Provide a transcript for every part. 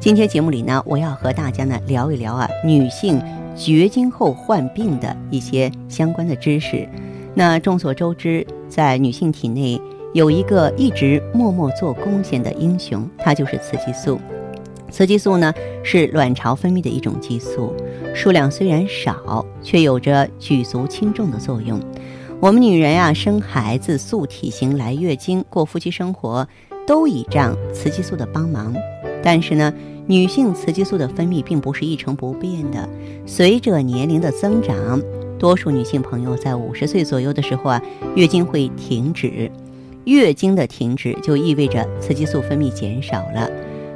今天节目里呢，我要和大家呢聊一聊啊，女性绝经后患病的一些相关的知识。那众所周知，在女性体内有一个一直默默做贡献的英雄，它就是雌激素。雌激素呢是卵巢分泌的一种激素，数量虽然少，却有着举足轻重的作用。我们女人呀，生孩子、塑体型、来月经、过夫妻生活，都倚仗雌激素的帮忙。但是呢，女性雌激素的分泌并不是一成不变的。随着年龄的增长，多数女性朋友在五十岁左右的时候啊，月经会停止。月经的停止就意味着雌激素分泌减少了。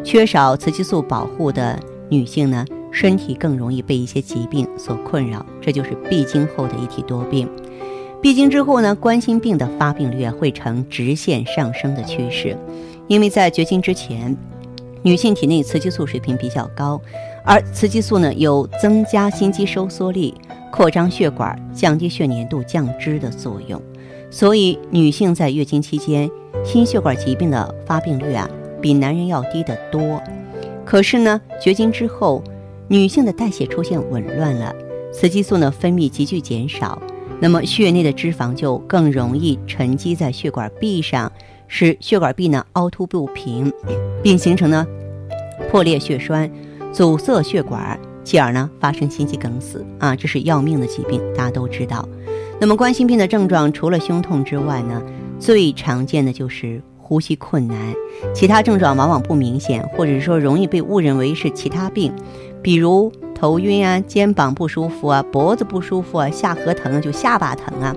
缺少雌激素保护的女性呢，身体更容易被一些疾病所困扰，这就是闭经后的一体多病。闭经之后呢，冠心病的发病率会呈直线上升的趋势，因为在绝经之前。女性体内雌激素水平比较高，而雌激素呢有增加心肌收缩力、扩张血管、降低血粘度、降脂的作用，所以女性在月经期间心血管疾病的发病率啊比男人要低得多。可是呢，绝经之后，女性的代谢出现紊乱了，雌激素呢分泌急剧减少，那么血内的脂肪就更容易沉积在血管壁上。使血管壁呢凹凸不平，并形成呢破裂血栓，阻塞血管，继而呢发生心肌梗死啊，这是要命的疾病，大家都知道。那么冠心病的症状除了胸痛之外呢，最常见的就是呼吸困难，其他症状往往不明显，或者说容易被误认为是其他病，比如头晕啊、肩膀不舒服啊、脖子不舒服啊、下颌疼，就下巴疼啊。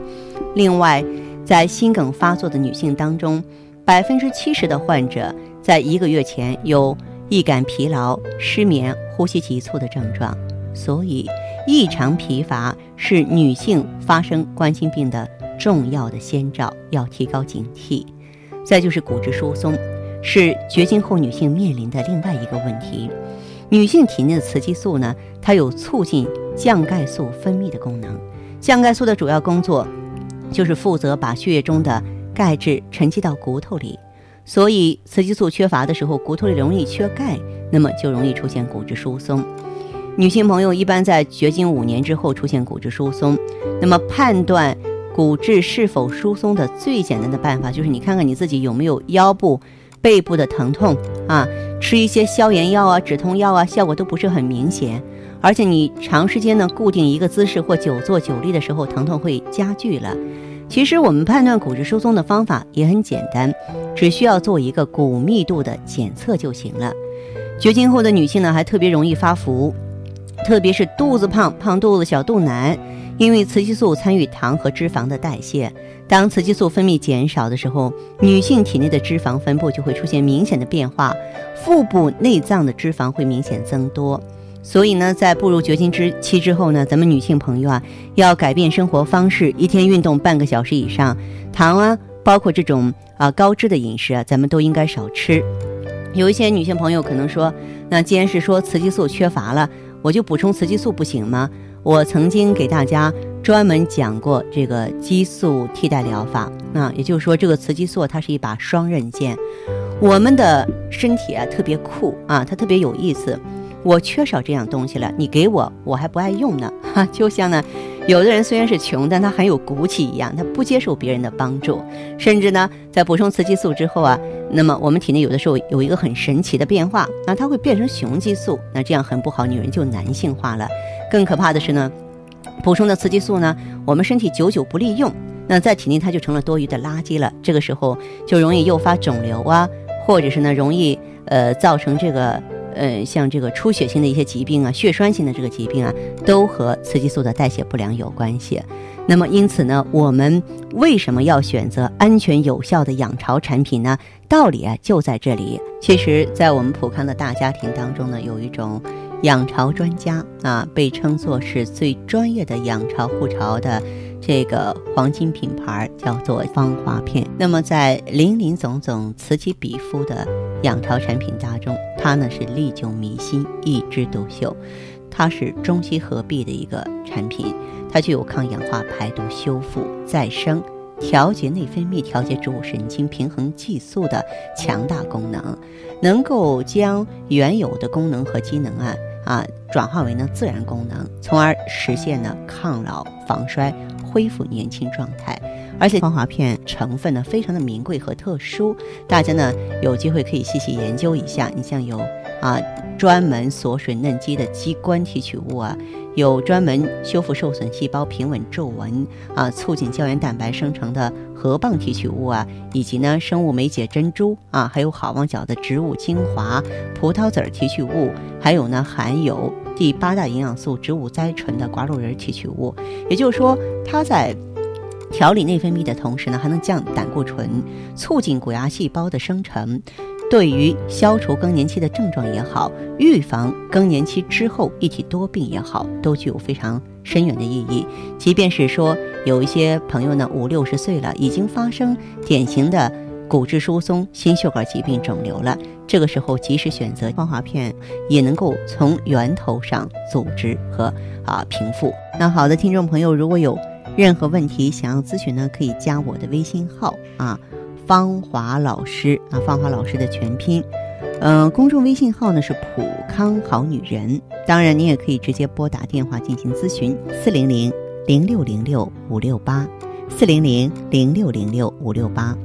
另外，在心梗发作的女性当中，百分之七十的患者在一个月前有易感疲劳、失眠、呼吸急促的症状，所以异常疲乏是女性发生冠心病的重要的先兆，要提高警惕。再就是骨质疏松，是绝经后女性面临的另外一个问题。女性体内的雌激素呢，它有促进降钙素分泌的功能。降钙素的主要工作就是负责把血液中的钙质沉积到骨头里，所以雌激素缺乏的时候，骨头里容易缺钙，那么就容易出现骨质疏松。女性朋友一般在绝经五年之后出现骨质疏松，那么判断骨质是否疏松的最简单的办法就是你看看你自己有没有腰部、背部的疼痛啊，吃一些消炎药啊、止痛药啊，效果都不是很明显，而且你长时间呢固定一个姿势或久坐久立的时候，疼痛会加剧了。其实我们判断骨质疏松的方法也很简单，只需要做一个骨密度的检测就行了。绝经后的女性呢，还特别容易发福，特别是肚子胖、胖肚子、小肚腩，因为雌激素参与糖和脂肪的代谢。当雌激素分泌减少的时候，女性体内的脂肪分布就会出现明显的变化，腹部内脏的脂肪会明显增多。所以呢，在步入绝经之期之后呢，咱们女性朋友啊，要改变生活方式，一天运动半个小时以上，糖啊，包括这种啊高脂的饮食啊，咱们都应该少吃。有一些女性朋友可能说，那既然是说雌激素缺乏了，我就补充雌激素不行吗？我曾经给大家专门讲过这个激素替代疗法，那也就是说，这个雌激素它是一把双刃剑。我们的身体啊特别酷啊，它特别有意思。我缺少这样东西了，你给我，我还不爱用呢。哈，就像呢，有的人虽然是穷，但他很有骨气一样，他不接受别人的帮助，甚至呢，在补充雌激素之后啊，那么我们体内有的时候有一个很神奇的变化，那它会变成雄激素，那这样很不好，女人就男性化了。更可怕的是呢，补充的雌激素呢，我们身体久久不利用，那在体内它就成了多余的垃圾了，这个时候就容易诱发肿瘤啊，或者是呢，容易呃造成这个。呃，像这个出血性的一些疾病啊，血栓性的这个疾病啊，都和雌激素的代谢不良有关系。那么，因此呢，我们为什么要选择安全有效的养巢产品呢？道理啊就在这里。其实，在我们普康的大家庭当中呢，有一种养巢专家啊，被称作是最专业的养巢护巢的这个黄金品牌，叫做芳华片。那么，在林林总总此起彼伏的养巢产品当中，它呢是历久弥新、一枝独秀。它是中西合璧的一个产品，它具有抗氧化、排毒、修复、再生、调节内分泌、调节植物神经、平衡激素的强大功能，能够将原有的功能和机能啊啊转化为呢自然功能，从而实现呢抗老、防衰、恢复年轻状态。而且芳华片成分呢非常的名贵和特殊，大家呢有机会可以细细研究一下。你像有啊专门锁水嫩肌的肌冠提取物啊，有专门修复受损细胞、平稳皱纹啊、促进胶原蛋白生成的核棒提取物啊，以及呢生物酶解珍珠啊，还有好望角的植物精华、葡萄籽提取物，还有呢含有第八大营养素植物甾醇的寡鹿仁提取物。也就是说，它在调理内分泌的同时呢，还能降胆固醇，促进骨芽细胞的生成，对于消除更年期的症状也好，预防更年期之后一体多病也好，都具有非常深远的意义。即便是说有一些朋友呢，五六十岁了，已经发生典型的骨质疏松、心血管疾病、肿瘤了，这个时候及时选择光华片，也能够从源头上组织和啊平复。那好的，听众朋友，如果有。任何问题想要咨询呢，可以加我的微信号啊，芳华老师啊，芳华老师的全拼，嗯，公众微信号呢是普康好女人。当然，你也可以直接拨打电话进行咨询，四零零零六零六五六八，四零零零六零六五六八。